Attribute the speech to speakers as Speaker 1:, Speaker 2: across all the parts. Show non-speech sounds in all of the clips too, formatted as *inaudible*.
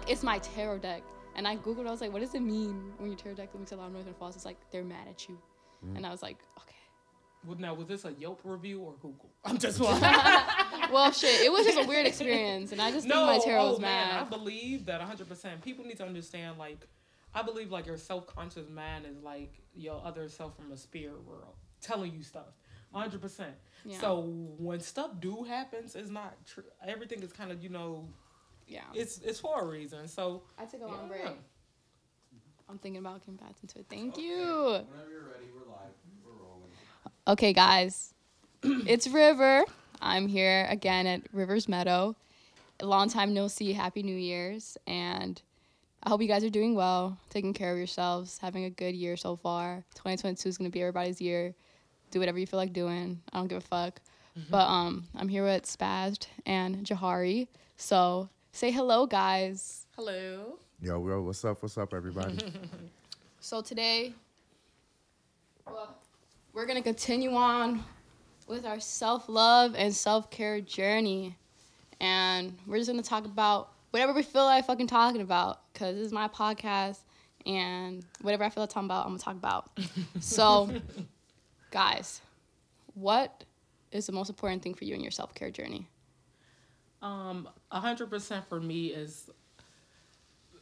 Speaker 1: floor. And look, it's my tarot deck. And I Googled, I was like, what does it mean when your tarot deck makes a loud noise and falls? It's like, they're mad at you. Mm. And I was like, okay.
Speaker 2: Well, now was this a Yelp review or Google? *laughs* I'm just *laughs* *laughs* wondering.
Speaker 1: Well, shit, it was just a weird experience. And I just think my tarot
Speaker 2: oh, man, I believe that 100. percent People need to understand. Like, I believe like your self conscious mind is like your other self from a spirit world telling you stuff. 100. percent
Speaker 1: Yeah.
Speaker 2: So when stuff do happens, it's not true. Everything is kind of you know
Speaker 1: yeah.
Speaker 2: it's it's for a reason. So
Speaker 1: I took a long
Speaker 2: yeah.
Speaker 1: break. I'm thinking about getting back into it. Thank
Speaker 3: Okay.
Speaker 1: you.
Speaker 3: Whenever you're ready, we're live. We're rolling.
Speaker 1: Okay, guys, *clears throat* it's River. I'm here again at Rivers Meadow. A long time no see. Happy New Year's, and I hope you guys are doing well, taking care of yourselves, having a good year so far. 2022 is gonna be everybody's year. Do whatever you feel like doing. I don't give a fuck. But um, I'm here with Spaz and Jahari. So say hello, guys.
Speaker 2: hello.
Speaker 4: Yo, bro, what's up? What's up, everybody? *laughs*
Speaker 1: So today, well, we're gonna continue on with our self-love and self-care journey, and we're just gonna talk about whatever we feel like fucking talking about, cause this is my podcast, and whatever I feel like talking about, I'm gonna talk about. *laughs* so, guys, what is the most important thing for you in your self-care journey?
Speaker 2: Um, hundred percent for me is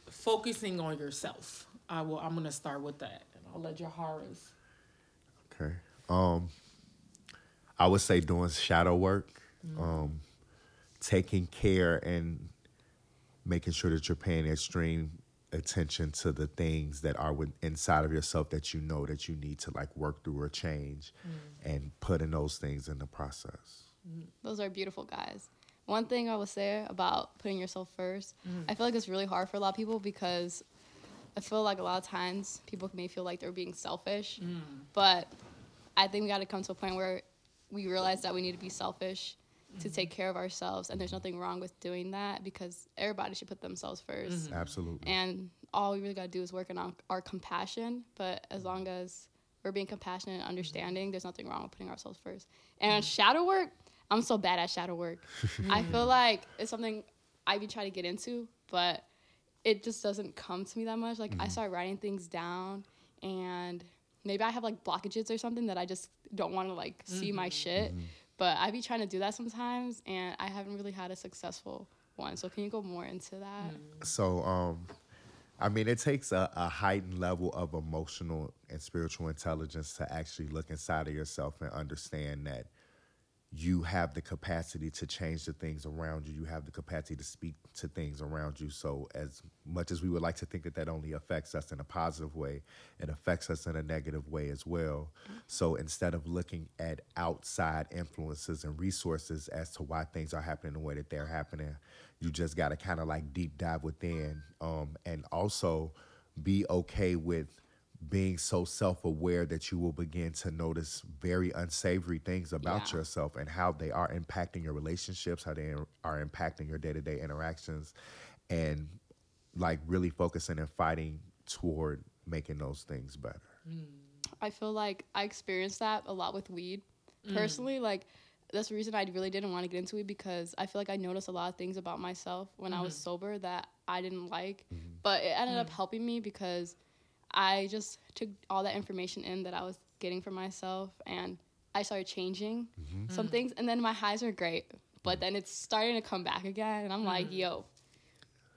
Speaker 2: focusing on yourself. I will. I'm gonna start with that, and I'll let Jahara's.
Speaker 4: okay. Um, I would say doing shadow work, um, taking care and making sure that you're paying extreme attention to the things that are with, inside of yourself that you know that you need to like work through or change, and putting those things in the process.
Speaker 1: Those are beautiful guys. One thing I would say about putting yourself 1st mm-hmm. I feel like it's really hard for a lot of people because I feel like a lot of times people may feel like they're being selfish, mm. but I think we got to come to a point where we realize that we need to be selfish to mm-hmm. take care of ourselves, and there's nothing wrong with doing that because everybody should put themselves 1st mm-hmm.
Speaker 4: Absolutely.
Speaker 1: and all we really got to do is work on our, our compassion. But as long as we're being compassionate and understanding, there's nothing wrong with putting ourselves first. And shadow work, I'm so bad at shadow work. *laughs* I feel like it's something I be trying to get into, but it just doesn't come to me that much. Like I mm-hmm. start writing things down, and maybe I have like blockages or something that I just don't want to like see my mm-hmm. shit. Mm-hmm. But I be trying to do that sometimes, and I haven't really had a successful one. So can you go more into that?
Speaker 4: So, um, I mean, it takes a, a heightened level of emotional and spiritual intelligence to actually look inside of yourself and understand that you have the capacity to change the things around you. You have the capacity to speak to things around you. So, as much as we would like to think that that only affects us in a positive way, it affects us in a negative way as well. So, instead of looking at outside influences and resources as to why things are happening the way that they're happening, you just got to kind of like deep dive within um, and also be okay with being so self-aware that you will begin to notice very unsavory things about
Speaker 1: Yeah.
Speaker 4: yourself and how they are impacting your relationships how they are impacting your day-to-day interactions and like really focusing and fighting toward making those things better mm.
Speaker 1: I feel like I experienced that a lot with weed. Mm. Personally, like that's the reason I really didn't want to get into it because I feel like I noticed a lot of things about myself when I was mm-hmm. sober that I didn't like. Mm-hmm. But it ended up mm. helping me because I just took all that information in that I was getting for myself and I started changing mm-hmm. some mm. things and then my highs are great. But mm. then it's starting to come back again and I'm like, mm. yo,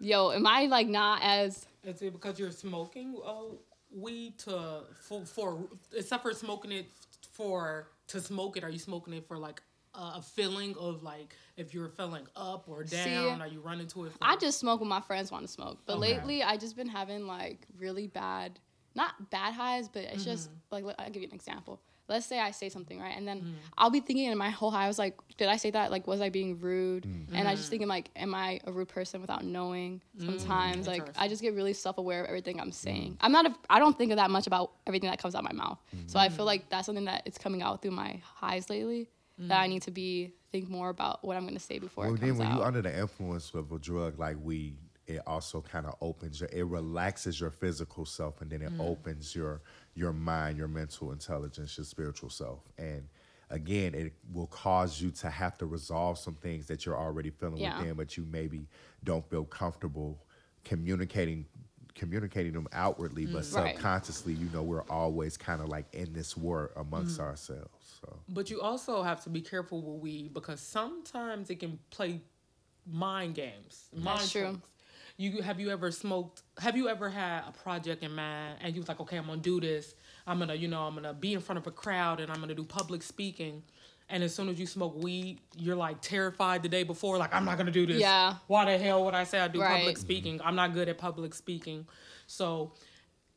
Speaker 1: yo, am I like not as
Speaker 2: Is it because you're smoking uh, weed to for, for except for smoking it for to smoke it? Are you smoking it for like a a feeling of like if you're feeling up or down? are you running to it? For,
Speaker 1: I just smoke when my friends want to smoke. But
Speaker 2: Okay.
Speaker 1: lately, I just been having like really bad, not bad highs, but it's just mm-hmm. like I'll give you an example. Let's say I say something right, and then mm. I'll be thinking in my whole high, I was like, did I say that? Like, was I being rude? Mm. And I just mm. thinking like, am I a rude person without knowing? Sometimes like I just get really self aware of everything I'm saying. I'm not. A, I don't think of that much about everything that comes out my mouth. So I feel like that's something that it's coming out through my highs lately. That I need to be think more about what I'm gonna say before
Speaker 4: well
Speaker 1: it
Speaker 4: then when
Speaker 1: out.
Speaker 4: you're under the influence of a drug like weed it also kind of opens your it relaxes your physical self and then it opens your your mind your mental intelligence your spiritual self and again, it will cause you to have to resolve some things that you're already feeling
Speaker 1: Yeah.
Speaker 4: within, but you maybe don't feel comfortable communicating communicating them outwardly, but
Speaker 1: Right.
Speaker 4: subconsciously, you know, we're always kind of like in this war amongst
Speaker 1: Mm.
Speaker 4: ourselves. So
Speaker 2: But you also have to be careful with weed because sometimes it can play mind games. Mind
Speaker 1: That's true.
Speaker 2: You have you ever smoked? Have you ever had a project in mind and you was like, okay, I'm gonna do this. I'm gonna, you know, I'm gonna be in front of a crowd and I'm gonna do public speaking. And as soon as you smoke weed, you're like terrified the day before, like I'm not gonna do this.
Speaker 1: Yeah.
Speaker 2: Why the hell would I say I do
Speaker 1: Right.
Speaker 2: public speaking? I'm not good at public speaking. So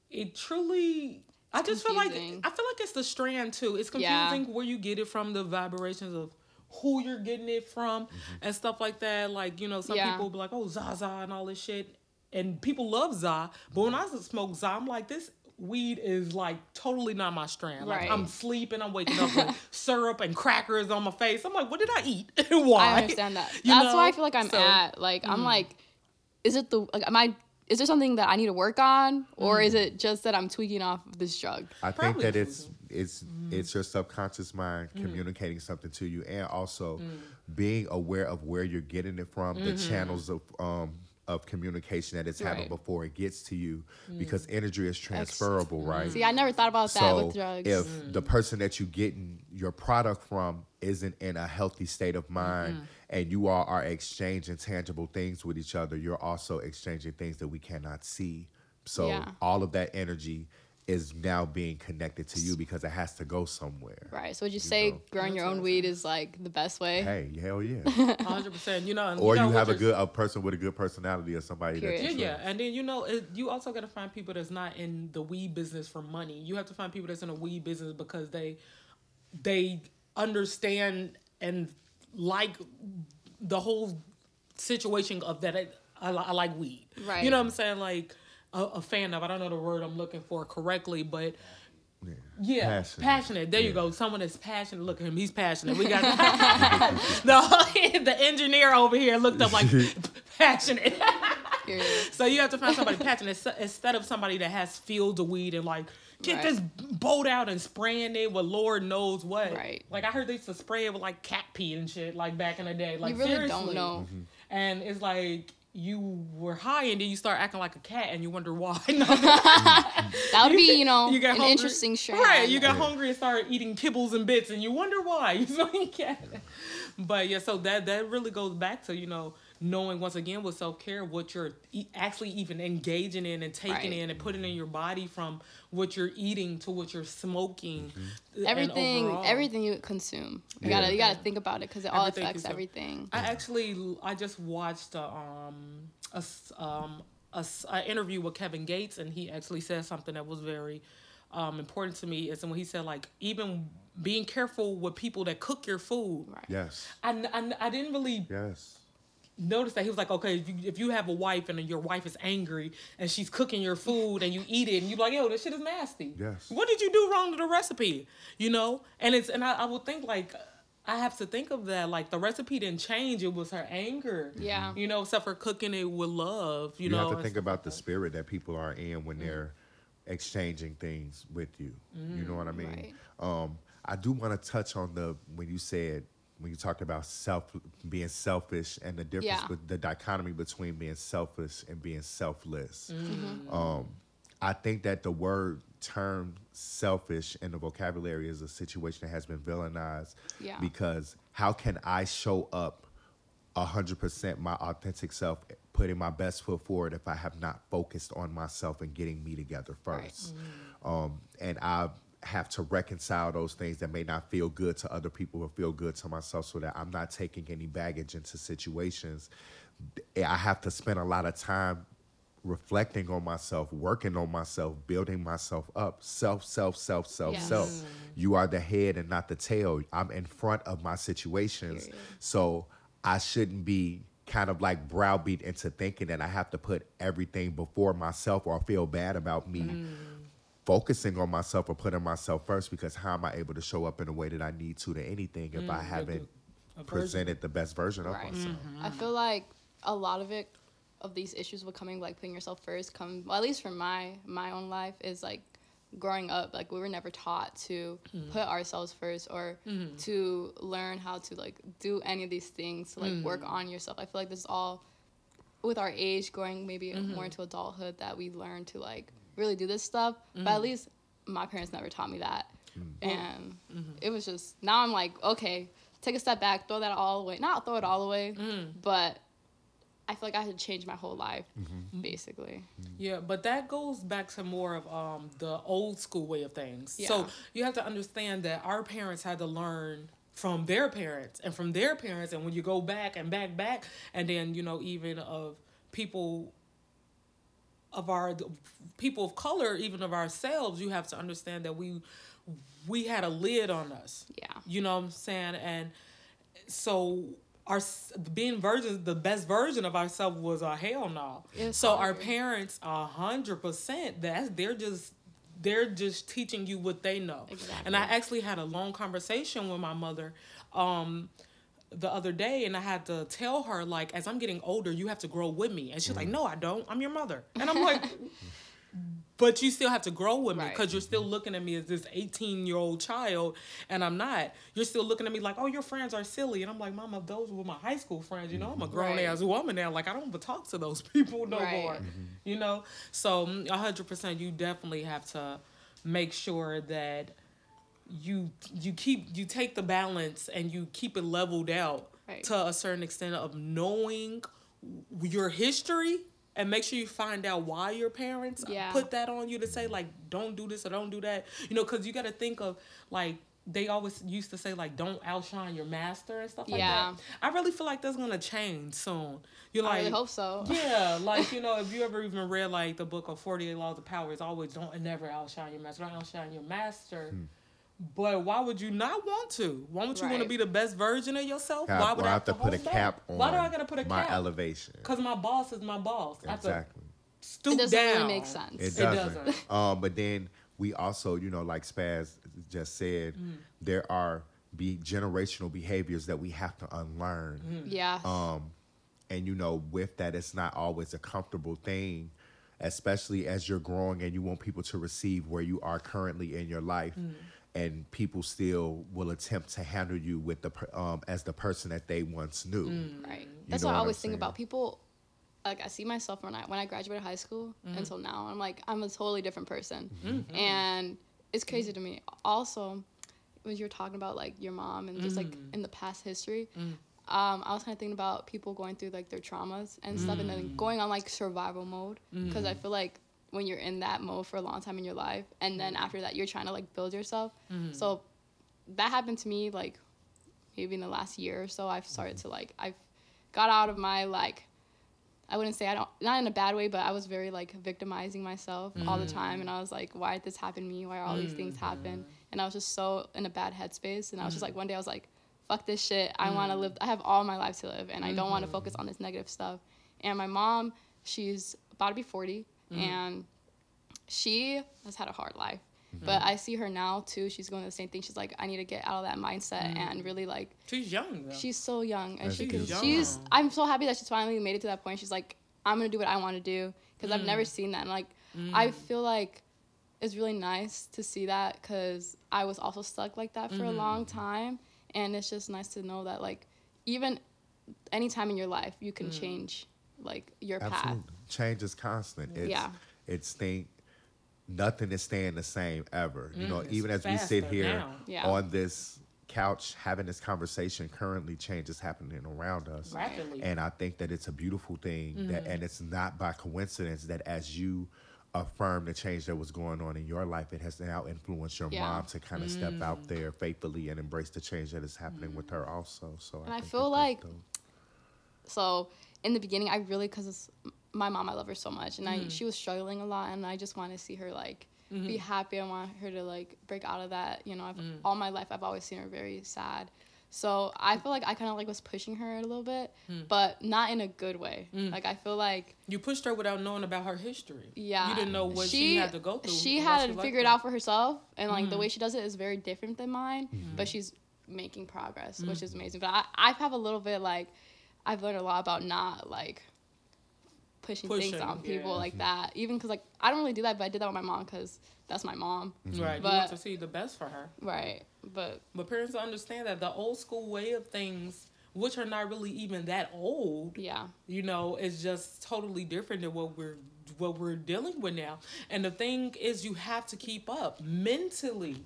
Speaker 2: it truly I just feel like. I feel like it's the strand too. It's
Speaker 1: Yeah.
Speaker 2: confusing where you get it from, the vibrations of who you're getting it from, and stuff like that. Like you know, some
Speaker 1: Yeah.
Speaker 2: people be like, "Oh, Zaza" and all this shit, and people love Za. But when I smoke Za, I'm like, this weed is like totally not my strand. Like
Speaker 1: Right.
Speaker 2: I'm sleeping, I'm waking up with *laughs* syrup and crackers on my face. I'm like, what did I eat? *laughs* Why?
Speaker 1: I understand that. *laughs*
Speaker 2: You
Speaker 1: That's
Speaker 2: know?
Speaker 1: why I feel like I'm
Speaker 2: So- mm.
Speaker 1: at. Like I'm like, is it the like am I? Is there something that I need to work on, or
Speaker 2: Mm.
Speaker 1: is it just that I'm tweaking off of this drug?
Speaker 4: I think that it's
Speaker 2: choosing.
Speaker 4: It's
Speaker 1: Mm.
Speaker 4: it's your subconscious mind communicating something to you, and also
Speaker 1: Mm.
Speaker 4: being aware of where you're getting it from, the channels of um of communication that it's having
Speaker 1: Mm-hmm.
Speaker 4: Before it gets to you, because energy is transferable, right?
Speaker 1: See, I never thought about that
Speaker 4: so
Speaker 1: with drugs.
Speaker 4: if the person that you're getting your product from isn't in a healthy state of mind and you all are exchanging tangible things with each other you're also exchanging things that we cannot see so
Speaker 1: Yeah.
Speaker 4: all of that energy is now being connected to you because it has to go somewhere
Speaker 1: right. So would you say
Speaker 4: know.
Speaker 1: growing your own weed is like the best way?
Speaker 4: hey hell yeah *laughs*
Speaker 2: 100. percent You know, and
Speaker 4: or
Speaker 2: know
Speaker 4: you
Speaker 2: what
Speaker 4: have a good a person with a good personality or somebody that
Speaker 1: Period.
Speaker 4: you
Speaker 2: Yeah, yeah, and then you know it, you also got to find people that's not in the weed business for money. You have to find people that's in the weed business because they they understand and like the whole situation of that. I, I, I like weed.
Speaker 1: Right.
Speaker 2: You know what I'm saying? Like a, a fan of. I don't know the word I'm looking for correctly, but. Yeah,
Speaker 4: Passionate.
Speaker 2: passionate. There you go. Someone that's passionate. Look at him. He's passionate. We got *laughs* *laughs* the *laughs* the engineer over here looked up like passionate.
Speaker 1: Period.
Speaker 2: So you have to find somebody passionate instead of somebody that has fields of weed and like get
Speaker 1: Right.
Speaker 2: this boat out and spraying it with Lord knows what.
Speaker 1: Right.
Speaker 2: Like I heard they used to spray it with like cat pee and shit like back in the day. Like
Speaker 1: you really
Speaker 2: seriously.
Speaker 1: don't know. Mm-hmm.
Speaker 2: And it's like you were high and then you start acting like a cat and you wonder why. *laughs* No, *laughs*
Speaker 1: That would be, you know,
Speaker 2: you
Speaker 1: an
Speaker 2: hungry.
Speaker 1: interesting show.
Speaker 2: Right, you got
Speaker 4: Yeah.
Speaker 2: hungry and started eating kibbles and bits, and you wonder why. *laughs* You know, you can't. But yeah, so that that really goes back to you know knowing once again with self care what you're e- actually even engaging in and taking
Speaker 1: Right.
Speaker 2: in and putting in your body from what you're eating to what you're smoking. and
Speaker 1: everything,
Speaker 2: overall.
Speaker 1: everything you consume. You
Speaker 4: Yeah.
Speaker 1: gotta, you gotta think about it because it all
Speaker 2: Everything
Speaker 1: affects
Speaker 2: consume.
Speaker 1: everything.
Speaker 2: I actually I just watched a um a s- um a, s- a interview with Kevin Gates and he actually said something that was very um important to me is when he said like even being careful with people that cook your food.
Speaker 1: Right.
Speaker 4: yes
Speaker 2: I, I, I didn't really
Speaker 4: yes
Speaker 2: notice that he was like, okay, if you, if you have a wife and your wife is angry and she's cooking your food and you eat it and you're like, yo, this shit is nasty.
Speaker 4: Yes.
Speaker 2: What did you do wrong to the recipe? You know? And it's and I, I would think like I have to think of that. Like the recipe didn't change. It was her anger.
Speaker 1: Yeah. Mm-hmm.
Speaker 2: You know, except for cooking it with love. You, know.
Speaker 4: you,
Speaker 2: know.
Speaker 4: have to think about
Speaker 2: like
Speaker 4: the spirit that people are in when mm-hmm. they're exchanging things with you. You know what I mean? Mm.
Speaker 1: Right.
Speaker 4: Um, I do want to touch on the when you said when you talked about self being selfish and the difference
Speaker 1: Yeah.
Speaker 4: with the dichotomy between being selfish and being selfless.
Speaker 1: Mm-hmm.
Speaker 4: Um, I think that the word term selfish in the vocabulary is a situation that has been villainized
Speaker 1: Yeah.
Speaker 4: because how can I show up hundred percent my authentic self, putting my best foot forward if I have not focused on myself and getting me together
Speaker 1: Right.
Speaker 4: 1st Um, and I have to reconcile those things that may not feel good to other people or feel good to myself so that I'm not taking any baggage into situations. I have to spend a lot of time reflecting on myself, working on myself, building myself up. Self, self, self, self,
Speaker 1: Yes.
Speaker 4: self. Mm. You are the head and not the tail. I'm in front of my situations.
Speaker 1: Period.
Speaker 4: So I shouldn't be kind of like browbeat into thinking that I have to put everything before myself or feel bad about me mm. Focusing on myself or putting myself first because how am I able to show up in a way that I need to to anything if I haven't presented the best version of
Speaker 1: Right.
Speaker 4: myself?
Speaker 1: I feel like a lot of it, of these issues with coming like putting yourself first, come well at least for my my own life is like growing up, like we were never taught to
Speaker 2: Mm-hmm.
Speaker 1: put ourselves first or to learn how to like do any of these things to like work
Speaker 2: Mm.
Speaker 1: on yourself. I feel like this is all with our age going maybe
Speaker 2: Mm-hmm.
Speaker 1: more into adulthood that we learn to like really do this stuff. But
Speaker 2: Mm-hmm.
Speaker 1: at least my parents never taught me that.
Speaker 2: Mm.
Speaker 1: And
Speaker 2: Mm-hmm.
Speaker 1: it was just now I'm like, okay, take a step back, throw that all away. Not throw it all away,
Speaker 2: Mm.
Speaker 1: but I feel like I had to change my whole life,
Speaker 2: Mm-hmm.
Speaker 1: basically.
Speaker 2: Yeah, but that goes back to more of um the old school way of things. So you have to understand that our parents had to learn from their parents and from their parents and when you go back and back back and then you know even of people of our people of color even of ourselves you have to understand that we we had a lid on us.
Speaker 1: Yeah.
Speaker 2: you know what i'm saying? And so our being virgins the best version of ourselves was a hell no.
Speaker 1: It's
Speaker 2: so our parents a hundred percent that they're just they're just teaching you what they know. Exactly. and i actually had a long conversation with my mother um the other day and I had to tell her like as I'm getting older you have to grow with me. And she's
Speaker 1: Mm.
Speaker 2: like no I don't. I'm your mother. And I'm like *laughs* but you still have to grow with me
Speaker 1: Right.
Speaker 2: because you're still looking at me as this 18 year old child and I'm not. You're still looking at me like oh your friends are silly and I'm like mama those were my high school friends. You know I'm a grown
Speaker 1: Right.
Speaker 2: ass woman now. Like I don't even talk to those *laughs* people no
Speaker 1: Right.
Speaker 2: more. You know? So mm, 100% you definitely have to make sure that you you keep you take the balance and you keep it leveled out
Speaker 1: Right.
Speaker 2: to a certain extent of knowing your history and make sure you find out why your parents
Speaker 1: Yeah.
Speaker 2: put that on you to say like don't do this or don't do that you know because you got to think of like they always used to say like don't outshine your master and stuff like
Speaker 1: Yeah.
Speaker 2: that i really feel like that's gonna change soon you're like
Speaker 1: I really hope so. *laughs*
Speaker 2: yeah, like you know, if you ever even read like the book of Forty Eight Laws of Power, it's always don't never outshine your master, don't outshine your master. Hmm. But why would you not want to? Why would you want to be the best version of yourself?
Speaker 4: Have-
Speaker 2: why would
Speaker 4: or
Speaker 2: I
Speaker 4: have to put a cap on
Speaker 2: Why do I gotta put a
Speaker 4: my
Speaker 2: cap?
Speaker 4: elevation.
Speaker 2: Because my boss is my boss. I have to
Speaker 4: Exactly.
Speaker 2: stoop
Speaker 1: It doesn't
Speaker 2: down.
Speaker 1: really make sense.
Speaker 4: It
Speaker 2: It
Speaker 4: doesn't.
Speaker 2: doesn't.
Speaker 4: um, but then we also, you know, like Spaz just said,
Speaker 2: Mm.
Speaker 4: there are be generational behaviors that we have to unlearn.
Speaker 2: Mm.
Speaker 1: Yeah.
Speaker 4: Um, and you know, with that, it's not always a comfortable thing, especially as you're growing and you want people to receive where you are currently in your life.
Speaker 2: Mm.
Speaker 4: And people still will attempt to handle you with the um, as the person that they once knew.
Speaker 2: Mm.
Speaker 1: Right. That's what I
Speaker 4: what I'm
Speaker 1: always think about people. Like I see myself when I when I graduated high school mm-hmm. until now. I'm like I'm a totally different person, mm-hmm. Mm-hmm. and it's crazy to me. Also, when you're talking about like your mom and just like mm. in the past history, mm. um, I was kind of thinking about people going through like their traumas and stuff, and then mm. going on like survival mode because I feel like when you're in that mode for a long time in your life, and then mm-hmm. after that you're trying to like build yourself. Mm-hmm. So that happened to me like maybe in the last year or so i've started mm-hmm. to like i've got out of my like i wouldn't say i don't not in a bad way but i was very like victimizing myself all the time and i was like why did this happen to me? Why are all these things happen? And i was just so in a bad headspace and i was just like one day i was like fuck this shit. I want to live i have all my life to live and i don't want to focus on this negative stuff. And my mom she's about to be 40 Mm-hmm. and she has had a hard life. Mm-hmm. But i see her now too. She's going the same thing. She's like i need to get out of that mindset mm-hmm. and really like
Speaker 2: She's young though.
Speaker 1: she's so young and
Speaker 4: That's
Speaker 1: she can
Speaker 4: cute.
Speaker 1: she's i'm so happy that she's finally made it to that point. She's like i'm gonna do what i want to do because i've never mm. seen that. And like mm. i feel like it's really nice to see that because i was also stuck like that for a long time. And it's just nice to know that like even any time in your life you can mm. change like your path
Speaker 4: Absolutely. Change is constant. It's,
Speaker 1: Yeah.
Speaker 4: It's think nothing is staying the same ever. You know, even as we sit here.
Speaker 1: Yeah.
Speaker 4: on this couch having this conversation, currently change is happening around us.
Speaker 2: rapidly.
Speaker 4: And I think that it's a beautiful thing that mm-hmm. and it's not by coincidence that as you affirm the change that was going on in your life, it has now influenced your
Speaker 1: Yeah.
Speaker 4: mom to kind of step out there faithfully and embrace the change that is happening with mm. her also. So
Speaker 1: And I
Speaker 4: think
Speaker 1: feel like
Speaker 4: dope.
Speaker 1: So in the beginning i really because my mom i love her so much and i mm-hmm. she was struggling a lot and i just want to see her like be mm-hmm. happy. I want her to like break out of that you know I've, mm. all my life i've always seen her very sad. So i feel like i kind of like was pushing her a little bit hmm. but not in a good way. Mm. Like i feel like
Speaker 2: you pushed her without knowing about her history.
Speaker 1: yeah.
Speaker 2: You didn't know what she, had to go through.
Speaker 1: she had to
Speaker 2: she
Speaker 1: figure it out for herself and like the mm-hmm. way she does it is very different than mine but she's making progress which mm. is amazing. But I, I have a little bit like i've learned a lot about not like pushing,
Speaker 2: Pushing,
Speaker 1: things on people
Speaker 2: yeah.
Speaker 1: like that. Even because like I don't really do that, but I did that with my mom because that's my mom, mm-hmm.
Speaker 2: Right. you
Speaker 1: But-
Speaker 2: want to see the best for her.
Speaker 1: right? But
Speaker 2: But parents understand that the old school way of things, which are not really even that old,
Speaker 1: yeah,
Speaker 2: you know, is just totally different than what we're what we're dealing with now. And the thing is you have to keep up mentally.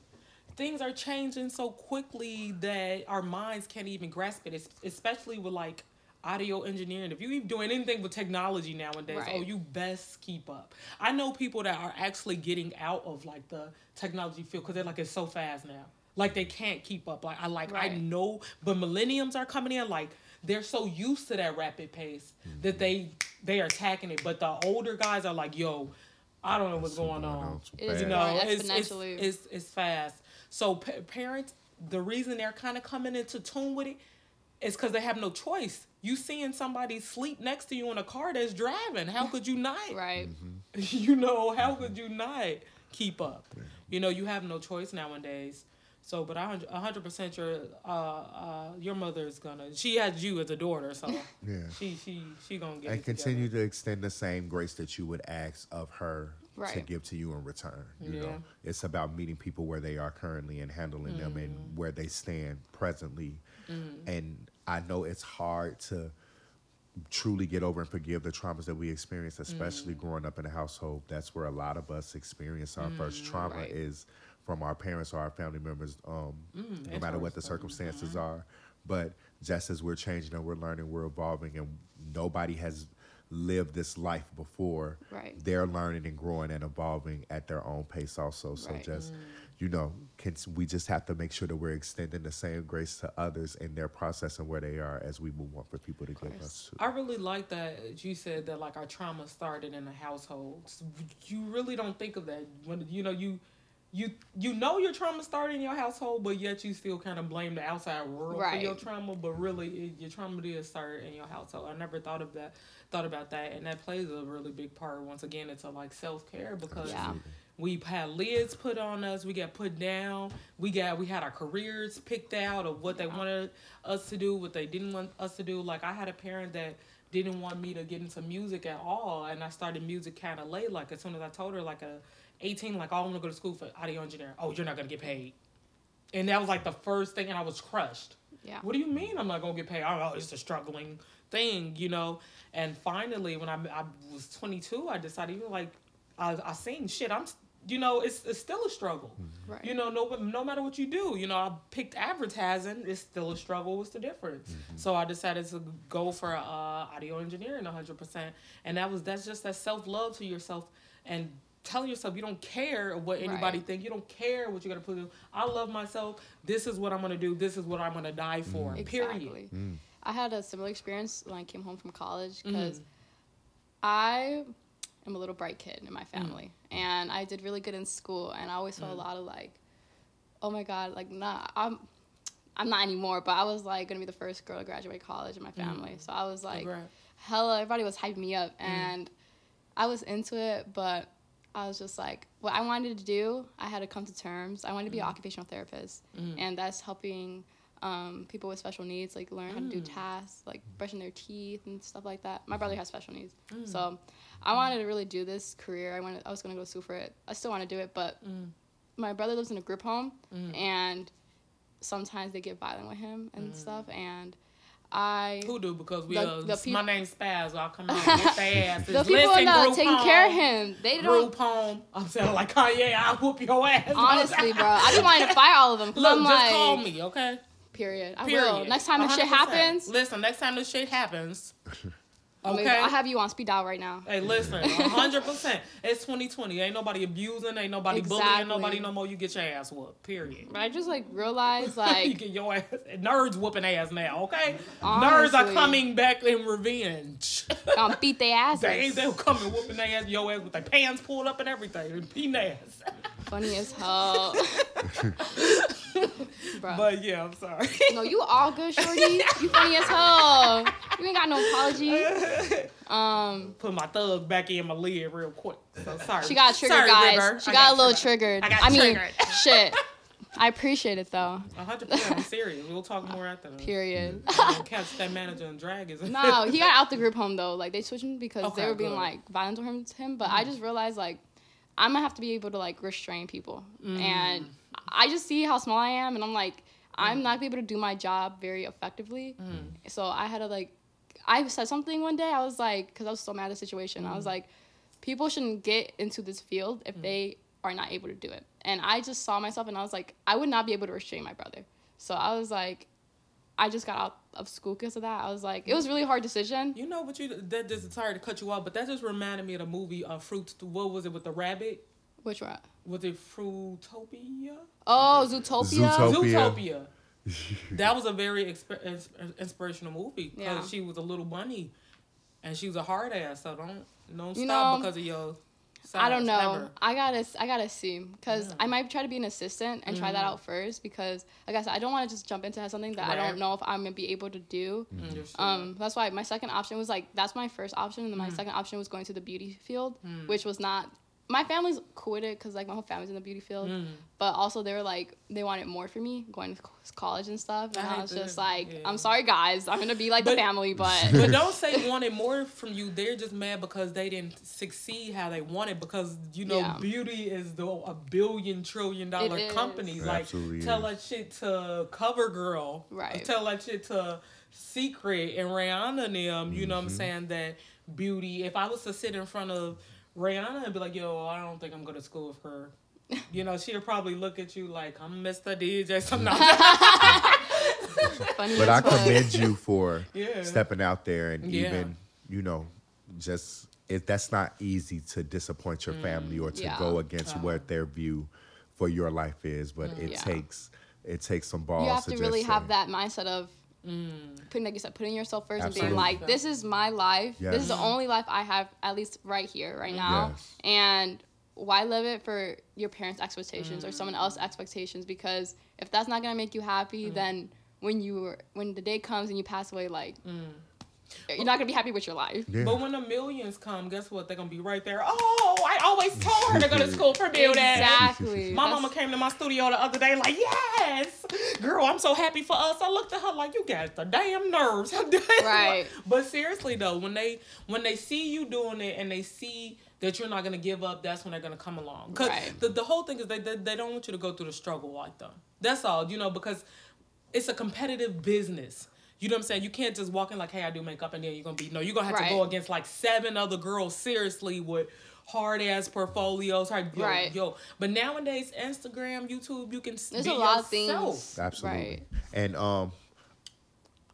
Speaker 2: Things are changing so quickly that our minds can't even grasp it, es- especially with like audio engineering. If you even doing anything with technology nowadays, oh,
Speaker 1: Right.
Speaker 2: oh, you best keep up. I know people that are actually getting out of like the technology field because they're like it's so fast now. Like they can't keep up. Like I like I know, but millenniums are coming in like they're so used to that rapid pace that they they are attacking it. But the older guys are like, yo, I don't know what's going on.
Speaker 1: It is
Speaker 2: You know, it's, it's, it's, it's fast. So pa- parents, the reason they're kind of coming into tune with it is because they have no choice. You seeing somebody sleep next to you in a car that's driving. How could you not? *laughs*
Speaker 1: right. *laughs*
Speaker 2: you know, how could you not keep up? You know, you have no choice nowadays. So, but I a hundred percent your uh uh your mother is gonna. She has you as a daughter, so *laughs*
Speaker 4: Yeah.
Speaker 2: she she she gonna get
Speaker 4: and
Speaker 2: it
Speaker 4: continue
Speaker 2: together.
Speaker 4: to extend the same grace that you would ask of her to give to you in return. You
Speaker 2: Yeah.
Speaker 4: know, it's about meeting people where they are currently and handling them
Speaker 2: Mm.
Speaker 4: and where they stand presently. And I know it's hard to truly get over and forgive the traumas that we experience, especially
Speaker 2: Mm.
Speaker 4: growing up in a household. That's where a lot of us experience our first trauma
Speaker 1: Right.
Speaker 4: is from our parents or our family members, um,
Speaker 2: Mm,
Speaker 4: no matter what the circumstances are. But just as we're changing and we're learning, we're evolving, and nobody has lived this life before.
Speaker 1: Right.
Speaker 4: They're learning and growing and evolving at their own pace, also. So
Speaker 1: Right.
Speaker 4: just, you know, can, we just have to make sure that we're extending the same grace to others in their process and where they are as we move on for people to give
Speaker 1: course.
Speaker 4: us.
Speaker 2: I really like that you said that like our trauma started in the household. You really don't think of that when you know you you you know your trauma started in your household, but yet you still kind of blame the outside world for your trauma. But really, it, your trauma did start in your household. I never thought of that, thought about that, and that plays a really big part. Once again, it's a like self care because
Speaker 1: Yeah.
Speaker 2: We've had lids put on us, we got put down, we got we had our careers picked out of what they wanted us to do, what they didn't want us to do. Like I had a parent that didn't want me to get into music at all, and I started music kind of late. Like as soon as I told her, like a eighteen, like oh, I want to go to school for audio engineering. Oh, you're not gonna get paid, and that was like the first thing, and I was crushed.
Speaker 1: Yeah.
Speaker 2: What do you mean I'm not gonna get paid? Oh, it's a struggling thing, you know. And finally, when I, I was 22, I decided, you know, like I, I seen shit. I'm, you know, it's it's still a struggle.
Speaker 1: Right.
Speaker 2: You know, no no matter what you do, you know, I picked advertising. It's still a struggle. What's the difference? So I decided to go for uh, audio engineering 100, percent and that was that's just that self love to yourself and telling yourself you don't care what anybody
Speaker 1: Right.
Speaker 2: think. You don't care what you're gonna put. in. I love myself. This is what I'm gonna do. This is what I'm gonna die for. Period.
Speaker 1: Exactly. I had a similar experience when I came home from college
Speaker 2: Mm-hmm.
Speaker 1: because I am a little bright kid in my
Speaker 2: Mm.
Speaker 1: family, and I did really good in school, and I always felt mm. a lot of like, oh my god, like nah, I'm. I'm not anymore, but I was like gonna be the first girl to graduate college in my mm. family. So I was like,
Speaker 2: Congrats.
Speaker 1: hella, everybody was hyping me up, mm. and I was into it, but I was just like, what I wanted to do, I had to come to terms. I wanted to be an occupational therapist, and that's helping um, people with special needs like learn how to do hmm. tasks, like brushing their teeth and stuff like that. My mm-hmm. brother has special needs, hmm. so I wanted to really do this career. I wanted, I was gonna go to school for it. I still want to do it, but mm. my brother lives in a group home, mm. and sometimes they get violent with him and mm. stuff, and I.
Speaker 2: Who do? Because we
Speaker 1: The-
Speaker 2: uh,
Speaker 1: the peop-
Speaker 2: my name's Spaz. I'll come out *laughs* and whip their asses.
Speaker 1: The people
Speaker 2: Listen,
Speaker 1: that
Speaker 2: group
Speaker 1: taking
Speaker 2: home,
Speaker 1: care of him, they don't.
Speaker 2: Group home. I'm saying like Kanye. I'll whoop your ass.
Speaker 1: Honestly, bro, I just wanted to fire all of them.
Speaker 2: Look,
Speaker 1: I'm
Speaker 2: just
Speaker 1: like,
Speaker 2: call me, okay?
Speaker 1: Period. I
Speaker 2: Period.
Speaker 1: will. Next time this shit
Speaker 2: 100%.
Speaker 1: happens,
Speaker 2: Listen, next time this shit happens. *laughs* Okay.
Speaker 1: I have you on speed dial right now.
Speaker 2: Hey, listen, *laughs* hundred percent. It's 2020. Ain't nobody abusing. Ain't nobody bullying nobody no more. You get your ass whooped. Period.
Speaker 1: But I just like *laughs* realized
Speaker 2: you
Speaker 1: like
Speaker 2: get your ass. Nerds whooping ass now. Okay. Nerds are coming back in revenge.
Speaker 1: gonna beat their asses.
Speaker 2: they ain't they'll come and whooping their ass, your ass with their pants pulled up and everything, and ass.
Speaker 1: Funny as hell. *laughs* *laughs*
Speaker 2: But yeah, I'm sorry.
Speaker 1: no, you all good, shorty. You funny as hell. You ain't got no apology. *laughs* Um,
Speaker 2: Put my thug back in my lid real quick. So sorry.
Speaker 1: she got triggered,
Speaker 2: Sorry,
Speaker 1: guys.
Speaker 2: River.
Speaker 1: She
Speaker 2: I
Speaker 1: got, a little
Speaker 2: triggered.
Speaker 1: triggered.
Speaker 2: I got
Speaker 1: mean,
Speaker 2: triggered.
Speaker 1: shit. I appreciate it though.
Speaker 2: Hundred percent. I'm serious. We'll talk more after.
Speaker 1: Period.
Speaker 2: I'll catch that manager and drag his.
Speaker 1: no, he got out the group home though. Like they switched him because
Speaker 2: Okay,
Speaker 1: they were being
Speaker 2: good. Mm-hmm.
Speaker 1: like violent to him, to him. But I just realized like I'm gonna have to be able to like restrain people,
Speaker 2: Mm.
Speaker 1: and I just see how small I am, and I'm like
Speaker 2: Mm.
Speaker 1: I'm not gonna be able to do my job very effectively. So I had to like I said something one day. I was like, because I was so mad at the situation. I was
Speaker 2: Mm.
Speaker 1: like, people shouldn't get into this field if they are not able to do it. And I just saw myself, and I was like, I would not be able to restrain my brother. So I was like, I just got out of school because of that. I was like, it was a really hard decision.
Speaker 2: You know, but you that just sorry to cut you off, but that just reminded me of the movie uh, Fruits. What was it with the rabbit?
Speaker 1: Which one?
Speaker 2: Was it Fruitopia?
Speaker 1: Oh, Zootopia.
Speaker 4: Zootopia.
Speaker 2: Zootopia. that was a very exp- ins- inspirational movie because
Speaker 1: Yeah.
Speaker 2: she was a little bunny, and she was a hard ass. So don't don't
Speaker 1: You
Speaker 2: stop
Speaker 1: know,
Speaker 2: because of your.
Speaker 1: I don't know.
Speaker 2: ever.
Speaker 1: I gotta, I gotta see, cause
Speaker 2: Yeah.
Speaker 1: I might try to be an assistant and try that mm-hmm. out first, because like I said, I don't want to just jump into something that I don't know if I'm gonna be able to do. Mm-hmm.
Speaker 2: Understood.
Speaker 1: Um, that's why my second option was like that's my first option, and then my mm-hmm. second option was going to the beauty field, mm. which was not. My family's cool with it because like my whole family's in the beauty field,
Speaker 2: Mm.
Speaker 1: but also they were like they wanted more for me going to college and stuff, and
Speaker 2: I
Speaker 1: I, was
Speaker 2: that.
Speaker 1: just like,
Speaker 2: Yeah.
Speaker 1: I'm sorry guys, I'm gonna be like the family, but *laughs*
Speaker 2: but don't say wanted more from you. They're just mad because they didn't succeed how they wanted. Because you know,
Speaker 1: Yeah.
Speaker 2: beauty is the a billion trillion dollar company. Like
Speaker 4: absolutely
Speaker 2: tell
Speaker 4: is.
Speaker 2: that shit to CoverGirl,
Speaker 1: Right.
Speaker 2: Tell that shit to Secret and Rihanna and them. You know what I'm
Speaker 4: Mm-hmm.
Speaker 2: saying? That beauty. If I was to sit in front of Rihanna and be like, "Yo, I don't think I'm going to school with her." You know, she'd probably look at you like I'm Mr. DJ. Something.
Speaker 4: But I commend you for *laughs*
Speaker 2: Yeah.
Speaker 4: stepping out there and
Speaker 2: Yeah.
Speaker 4: even, you know, just it, that's not easy to disappoint your family or to
Speaker 1: Yeah.
Speaker 4: go against
Speaker 2: Uh-huh.
Speaker 4: what their view for your life is. But it
Speaker 1: Yeah.
Speaker 4: takes it takes some balls.
Speaker 1: you have to
Speaker 4: just
Speaker 1: really
Speaker 4: say,
Speaker 1: have that mindset of Mm. putting like you said putting yourself first and being like this is my life. This is the only life i have at least right here right now.
Speaker 4: Yes.
Speaker 1: and why live it for your parents expectations or someone else's expectations? Because if that's not going to make you happy mm. then when you when the day comes and you pass away like mm. You're not going to be happy with your life
Speaker 4: Yeah.
Speaker 2: But when the millions come, guess what? They're gonna be right there. Oh, I always told her to go to *laughs* school for building.
Speaker 1: exactly *laughs*
Speaker 2: My
Speaker 1: That's-
Speaker 2: mama came to my studio the other day, like, yes, girl, I'm so happy for us. I looked at her like, you got the damn nerves. *laughs*
Speaker 1: Right.
Speaker 2: But seriously though, when they when they see you doing it and they see that you're not gonna give up, that's when they're gonna come along. Cause
Speaker 1: Right.
Speaker 2: the, the whole thing is they, they they don't want you to go through the struggle like them. That's all, you know, because it's a competitive business. You know what I'm saying? You can't just walk in like, hey, I do makeup, and then you're gonna be no. You're gonna have to go against like seven other girls seriously with hard ass portfolios. Hard, yo,
Speaker 1: Right.
Speaker 2: yo. But nowadays, Instagram, YouTube, you can s-
Speaker 1: there's
Speaker 2: be
Speaker 1: a lot of things
Speaker 4: Absolutely.
Speaker 1: right
Speaker 4: And um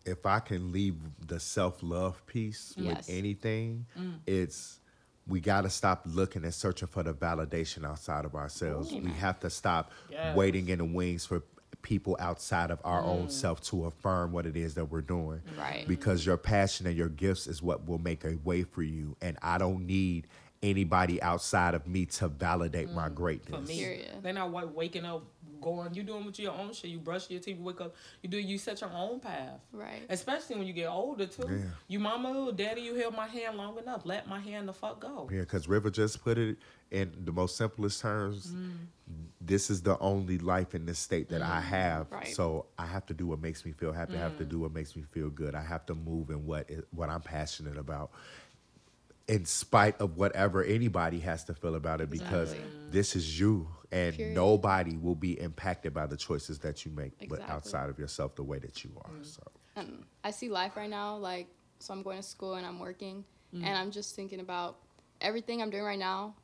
Speaker 4: if I can leave the self love piece
Speaker 1: Yes.
Speaker 4: with anything,
Speaker 2: Mm.
Speaker 4: it's we got to stop looking and searching for the validation outside of ourselves. we have to stop
Speaker 2: Yes.
Speaker 4: waiting in the wings for people outside of our
Speaker 2: Mm.
Speaker 4: own self to affirm what it is that we're doing.
Speaker 1: Right.
Speaker 4: Because your passion and your gifts is what will make a way for you. And I don't need anybody outside of me to validate my
Speaker 2: Mm. For
Speaker 4: greatness.
Speaker 2: me,
Speaker 1: Period.
Speaker 2: they're not wa- waking up, going. You doing with your own shit. You brush your teeth, wake up. You do. You set your own path.
Speaker 1: right
Speaker 2: Especially when you get older too.
Speaker 4: Yeah.
Speaker 2: You mama, daddy, you held my hand long enough. Let my hand the fuck go.
Speaker 4: Yeah, because River just put it in the most simplest terms.
Speaker 2: Mm.
Speaker 4: This is the only life in this state that I have.
Speaker 1: Right.
Speaker 4: So I have to do what makes me feel happy. I have
Speaker 2: Mm.
Speaker 4: to do what makes me feel good. I have to move in what is, what I'm passionate about. In spite of whatever anybody has to feel about it, because
Speaker 1: Exactly.
Speaker 4: this is you, and
Speaker 1: Period.
Speaker 4: nobody will be impacted by the choices that you make, but outside of yourself, the way that you are.
Speaker 2: Mm.
Speaker 4: So
Speaker 1: and I see life right now, like, so I'm going to school and I'm working, and I'm just thinking about everything I'm doing right now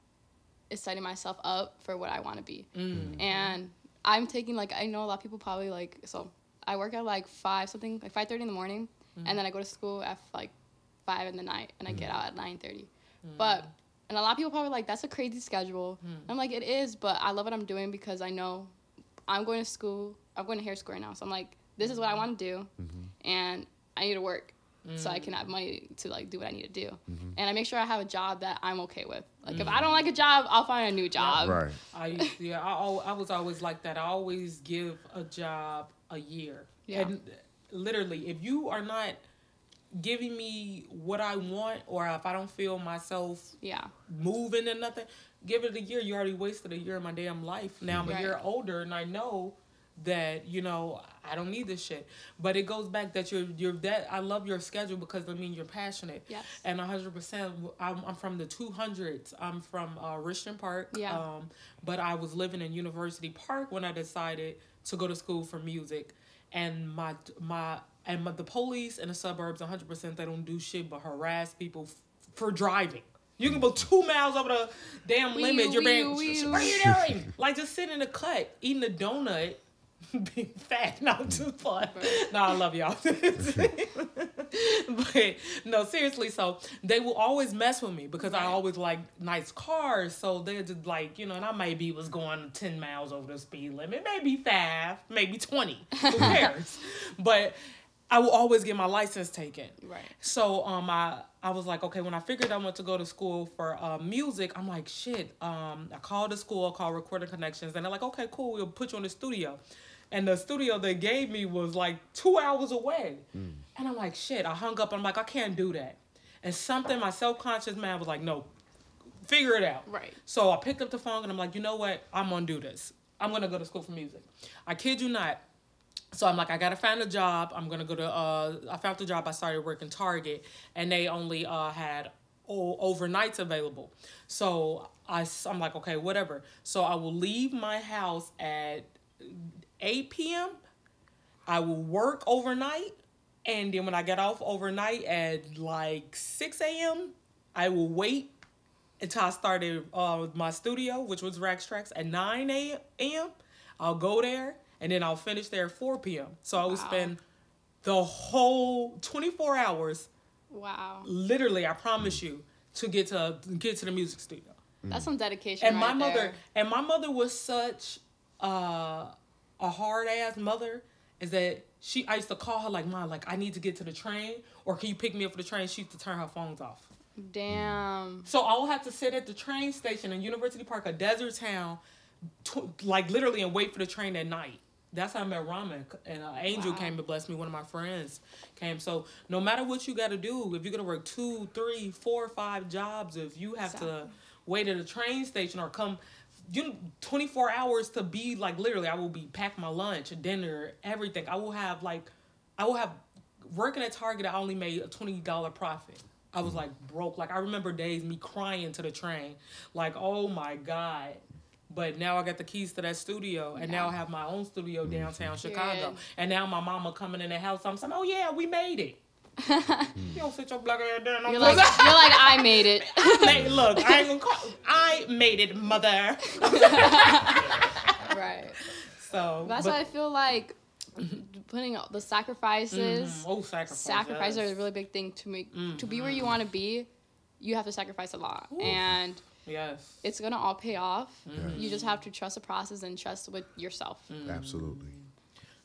Speaker 1: is setting myself up for what I want to be. Mm. And I'm taking, like, I know a lot of people probably, like, so I work at like 5 something, like 5.30 in the morning, mm. and then I go to school at like 5 in the night, and I get mm. out at 9.30. But, and a lot of people probably like, that's a crazy schedule. I'm like, it is, but I love what I'm doing because I know I'm going to school. I'm going to hair school right now. So I'm like, this is what I want to do, mm-hmm. and I need to work so I can have money to like do what I need to do. Mm-hmm. And I make sure I have a job that I'm okay with. Like if I mm-hmm. don't like a job, I'll find a new job.
Speaker 4: right,
Speaker 2: I used to, yeah, I, al- I was always like that. I always give a job a year.
Speaker 1: Yeah.
Speaker 2: And literally, if you are not giving me what I want, or if I don't feel myself
Speaker 1: Yeah.
Speaker 2: moving and nothing, give it a year. You already wasted a year of my damn life. Now I'm a year older, and I know that you know I don't need this shit. But it goes back that you're you're that I love your schedule because I mean you're passionate.
Speaker 1: Yes.
Speaker 2: And hundred percent, I'm I'm from the two hundreds. I'm from uh, Richton Park.
Speaker 1: Yeah.
Speaker 2: Um, but I was living in University Park when I decided to go to school for music, and my my and my, the police in the suburbs, hundred percent, they don't do shit but harass people f- for driving. You can go two miles over the damn
Speaker 1: Wee,
Speaker 2: limit. You're being what are you doing? like just sitting in the cut eating a donut. *laughs* Being fat, not too fun. *laughs* No, I love y'all. *laughs* but no, seriously. So they will always mess with me because I always like nice cars. So they're just like, you know, and I maybe was going ten miles over the speed limit, maybe five, maybe twenty. Who cares? but I will always get my license taken.
Speaker 1: Right.
Speaker 2: So um I I was like, okay, when I figured I went to go to school for uh, music, I'm like, shit. Um, I called the school, called Recording Connections, and they're like, okay, cool, we'll put you in the studio. And the studio they gave me was like two hours away. And I'm like, shit. I hung up. I'm like, I can't do that. And something, my self conscious man was like, no, figure it out.
Speaker 1: Right.
Speaker 2: So I picked up the phone and I'm like, you know what? I'm gonna do this. I'm gonna go to school for music. I kid you not. So I'm like, I gotta find a job. I'm gonna go to. Uh, I found the job. I started working Target, and they only uh, had o- overnights available. So I, I'm like, okay, whatever. So I will leave my house at 8 p.m. I will work overnight, and then when I get off overnight at like 6 a.m., I will wait until I started uh, my studio, which was Rax Trax, at 9 a.m. I'll go there, and then I'll finish there at 4 p.m. So I will
Speaker 1: Wow.
Speaker 2: spend the whole 24 hours,
Speaker 1: Wow.
Speaker 2: literally, I promise you, to get to get to the music studio
Speaker 1: That's some dedication.
Speaker 2: and my
Speaker 1: right
Speaker 2: mother and my mother was such uh, a hard ass mother is that she I used to call her like mom like I need to get to the train or can you pick me up for the train? She used to turn her phones off.
Speaker 1: Damn.
Speaker 2: so I will have to sit at the train station in University Park a desert town tw- like literally and wait for the train at night. That's how I met Ramen and uh, Angel
Speaker 1: Wow.
Speaker 2: came to bless me. One of my friends came. So no matter what you got to do if you're gonna work two three four five jobs if you have to wait at a train station or come you 24 hours to be like literally I will be pack my lunch, dinner, everything. I will have like I will have working at Target I only made a $20 profit. I was like broke. Like I remember days me crying to the train. Like, oh my God. But now I got the keys to that studio and now I have my own studio downtown Chicago. And now my mama coming in the house. I'm saying, Oh yeah, we made it. You don't sit your black ass down.
Speaker 1: You're like you're like I made it. *laughs*
Speaker 2: I made, look, I ain't gonna call. I made it, mother. *laughs*
Speaker 1: right.
Speaker 2: So
Speaker 1: That's
Speaker 2: but,
Speaker 1: why I feel like putting all the sacrifices.
Speaker 2: Mhm. Oh, sacrifice.
Speaker 1: Sacrifice are a really big thing to make to be where you want to be. You have to sacrifice a lot,
Speaker 2: Ooh.
Speaker 1: and
Speaker 2: Yes.
Speaker 1: it's gonna all pay off.
Speaker 2: Mm-hmm.
Speaker 1: You just have to trust the process and trust with yourself.
Speaker 4: Absolutely.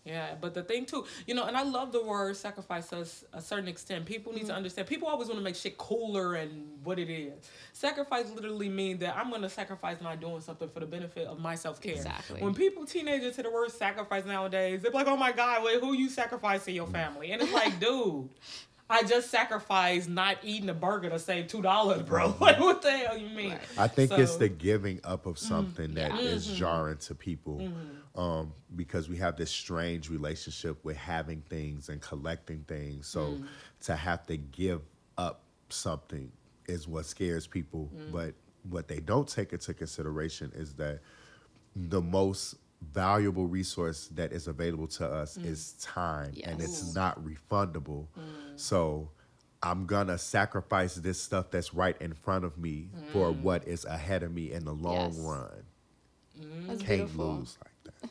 Speaker 2: Yeah, but the thing too, you know, and I love the word sacrifice to a certain extent. People need to mm-hmm. understand. People always want to make shit cooler and what it is. Sacrifice literally means that I'm going to sacrifice not doing something for the benefit of my self care.
Speaker 1: Exactly.
Speaker 2: When people teenagers to the word sacrifice nowadays, they're like, "Oh my God, wait, who you sacrificing your mm. family?" And it's like, *laughs* dude. I just sacrificed not eating a burger to save two dollars, bro. Mm-hmm. *laughs* Like, what the hell you mean?
Speaker 4: I think it's the giving up of something mm, that
Speaker 1: Yeah.
Speaker 4: is mm-hmm. jarring to people mm-hmm. um, because we have this strange relationship with having things and collecting things. So mm. to have to give up something is what scares people. Mm. But what they don't take into consideration is that the most valuable resource that is available to us mm. is time and it's not refundable. Mm. So I'm gonna sacrifice this stuff that's right in front of me for mm. what is ahead of me in the long
Speaker 1: Yes.
Speaker 4: run.
Speaker 1: That's
Speaker 4: Can't
Speaker 1: beautiful.
Speaker 4: lose like that.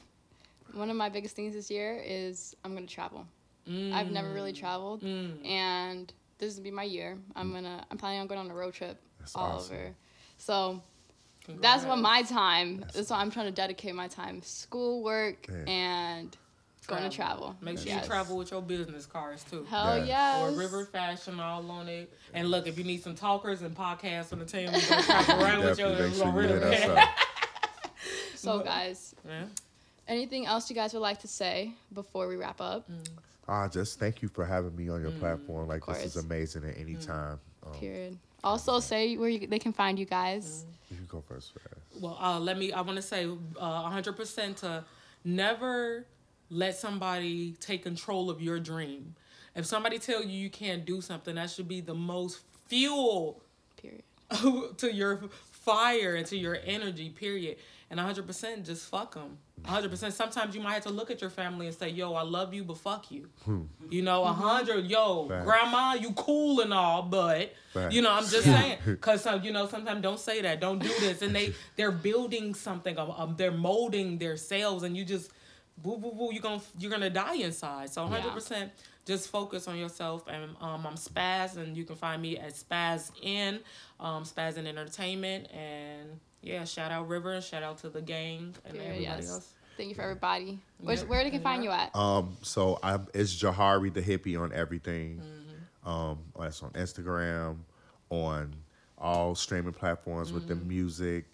Speaker 4: *laughs*
Speaker 1: One of my biggest things this year is I'm gonna travel. I've never really traveled, and this will be my year. I'm gonna I'm planning on going on a road trip
Speaker 4: That's
Speaker 1: all
Speaker 4: awesome.
Speaker 1: over. So that's what my time. That's what I'm trying to dedicate my time: school, work,
Speaker 4: Yeah.
Speaker 1: and going to travel.
Speaker 2: Make sure
Speaker 1: Yes.
Speaker 2: you travel with your business cards too.
Speaker 1: Hell
Speaker 4: Yeah.
Speaker 1: yes.
Speaker 2: Or River Fashion all on it. And look, if you need some talkers and podcasts on the team, we're travel *laughs* around with your
Speaker 4: Definitely sure you
Speaker 2: River.
Speaker 4: hit us up.
Speaker 1: So guys,
Speaker 2: Yeah.
Speaker 1: anything else you guys would like to say before we wrap up?
Speaker 4: Ah, just thank you for having me on your platform. Like this is amazing at any time. Um,
Speaker 1: Period. Also, say where you, they can find you guys.
Speaker 4: you can go first. Spaz.
Speaker 2: Well, uh, let me. I want to say uh, 100% to never let somebody take control of your dream. If somebody tell you you can't do something, that should be the most fuel
Speaker 1: Period. *laughs*
Speaker 2: to your fire and to your energy, period. And 100% just fuck them. 100%. Sometimes you might have to look at your family and say, yo, I love you, but fuck you. You know, 100, yo,
Speaker 4: Facts.
Speaker 2: grandma, you cool and all, but, you know, I'm just saying. *laughs* Because, so you know, sometimes don't say that. Don't do this. And they, they're building something. Um, um, they're molding their selves and you just, boo, boo, boo, you're going to you're gonna die inside. So 100% just focus on yourself. And um, I'm Spaz, and you can find me at Spaz in, um, Spaz in Entertainment. And yeah, shout out River and shout out to the gang and
Speaker 1: Period,
Speaker 2: everybody
Speaker 1: yes.
Speaker 2: else.
Speaker 1: Thank you for everybody. Where's,
Speaker 2: Yep.
Speaker 1: where they can find you at?
Speaker 4: Um, so I'm it's Jahari the hippie on everything.
Speaker 2: Mm-hmm.
Speaker 4: Um, that's on Instagram, on all streaming platforms with
Speaker 2: Mm-hmm.
Speaker 4: the music.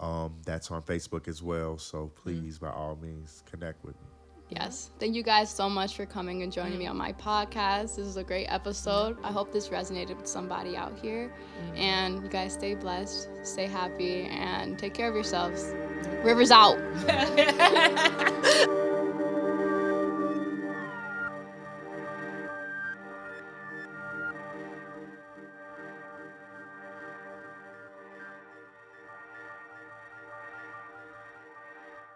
Speaker 4: Um, that's on Facebook as well. So
Speaker 2: Mm-hmm.
Speaker 4: please, by all means, connect with me.
Speaker 1: Yes. Thank you guys so much for coming and joining me mm. on my podcast. This is a great episode. I hope this resonated with somebody out here. Mm-hmm. And you guys stay blessed, stay happy, and take care of yourselves. Rivers out. *laughs*